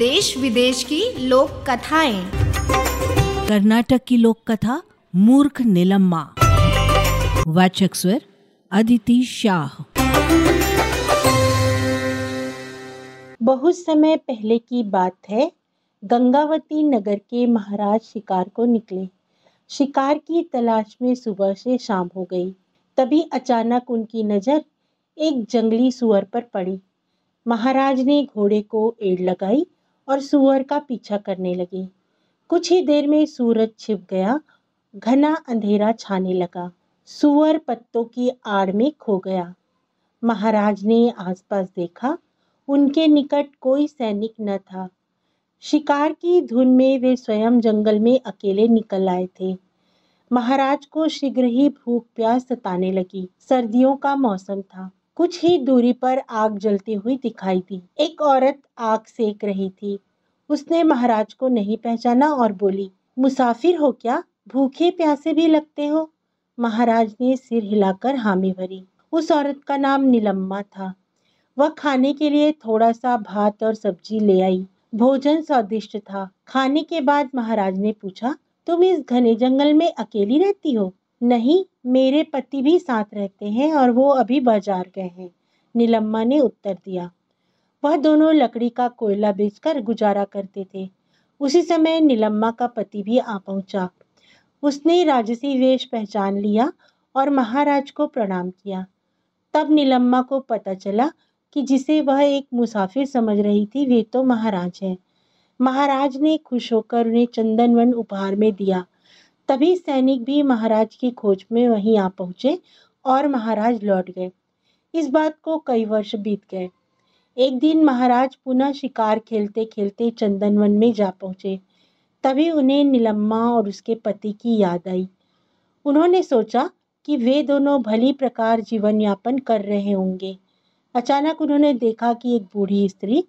देश विदेश की लोक कथाएँ। कर्नाटक की लोक कथा मूर्ख निलम्मा। वाचक स्वर अदिति शाह। बहुत समय पहले की बात है। गंगावती नगर के महाराज शिकार को निकले। शिकार की तलाश में सुबह से शाम हो गई। तभी अचानक उनकी नज़र एक जंगली सुअर पर पड़ी। महाराज ने घोड़े को एड़ लगाई और सुअर का पीछा करने लगे। कुछ ही देर में सूरज छिप गया, घना अंधेरा छाने लगा। सुअर पत्तों की आड़ में खो गया। महाराज ने आसपास देखा, उनके निकट कोई सैनिक न था। शिकार की धुन में वे स्वयं जंगल में अकेले निकल आए थे। महाराज को शीघ्र ही भूख प्यास सताने लगी। सर्दियों का मौसम था। कुछ ही दूरी पर आग जलती हुई दिखाई दी। एक औरत आग सेक रही थी। उसने महाराज को नहीं पहचाना और बोली, मुसाफिर हो क्या? भूखे प्यासे भी लगते हो? महाराज ने सिर हिलाकर हामी भरी। उस औरत का नाम नीलम्मा था। वह खाने के लिए थोड़ा सा भात और सब्ज़ी ले आई। भोजन स्वादिष्ट था। खाने के बाद महाराज ने पूछा, तुम इस घने जंगल में अकेली रहती हो? नहीं, मेरे पति भी साथ रहते हैं और वो अभी बाज़ार गए हैं, नीलम्मा ने उत्तर दिया। वह दोनों लकड़ी का कोयला बेचकर गुजारा करते थे। उसी समय नीलम्मा का पति भी आ पहुँचा। उसने राजसी वेश पहचान लिया और महाराज को प्रणाम किया। तब नीलम्मा को पता चला कि जिसे वह एक मुसाफिर समझ रही थी, वे तो महाराज हैं। महाराज ने खुश होकर उन्हें चंदन वन उपहार में दिया। तभी सैनिक भी महाराज की खोज में वहीं आ पहुँचे और महाराज लौट गए। इस बात को कई वर्ष बीत गए। एक दिन महाराज पुनः शिकार खेलते खेलते चंदनवन में जा पहुँचे। तभी उन्हें नीलम्मा और उसके पति की याद आई। उन्होंने सोचा कि वे दोनों भली प्रकार जीवन यापन कर रहे होंगे। अचानक उन्होंने देखा कि एक बूढ़ी स्त्री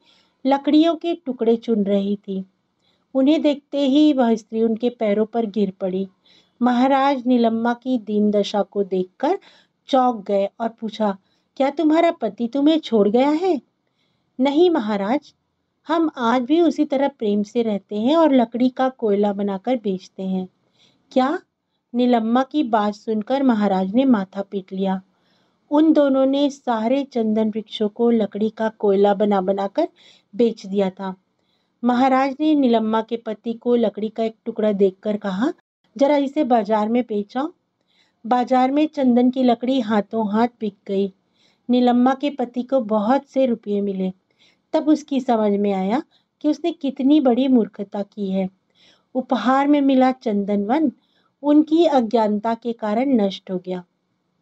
लकड़ियों के टुकड़े चुन रही थी। उन्हें देखते ही वह स्त्री उनके पैरों पर गिर पड़ी। महाराज नीलम्मा की दीन दशा को देखकर चौंक गए और पूछा, क्या तुम्हारा पति तुम्हें छोड़ गया है? नहीं महाराज, हम आज भी उसी तरह प्रेम से रहते हैं और लकड़ी का कोयला बनाकर बेचते हैं। क्या? नीलम्मा की बात सुनकर महाराज ने माथा पीट लिया। उन दोनों ने सारे चंदन वृक्षों को लकड़ी का कोयला बना बनाकर बेच दिया था। महाराज ने नीलम्मा के पति को लकड़ी का एक टुकड़ा देखकर कहा, जरा इसे बाज़ार में बेचाओ बाज़ार में चंदन की लकड़ी हाथों हाथ बिक गई। नीलम्मा के पति को बहुत से रुपये मिले। तब उसकी समझ में आया कि उसने कितनी बड़ी मूर्खता की है। उपहार में मिला चंदन वन, उनकी अज्ञानता के कारण नष्ट हो गया।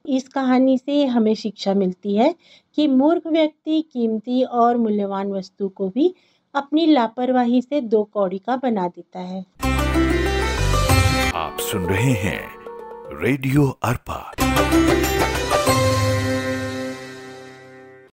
इस कहानी से हमें शिक्षा मिलती है कि मूर्ख व्यक्ति कीमती और मूल्यवान वस्तु को भी अपनी लापरवाही से दो कौड़ी का बना देता है। आप सुन रहे हैं रेडियो अर्पा।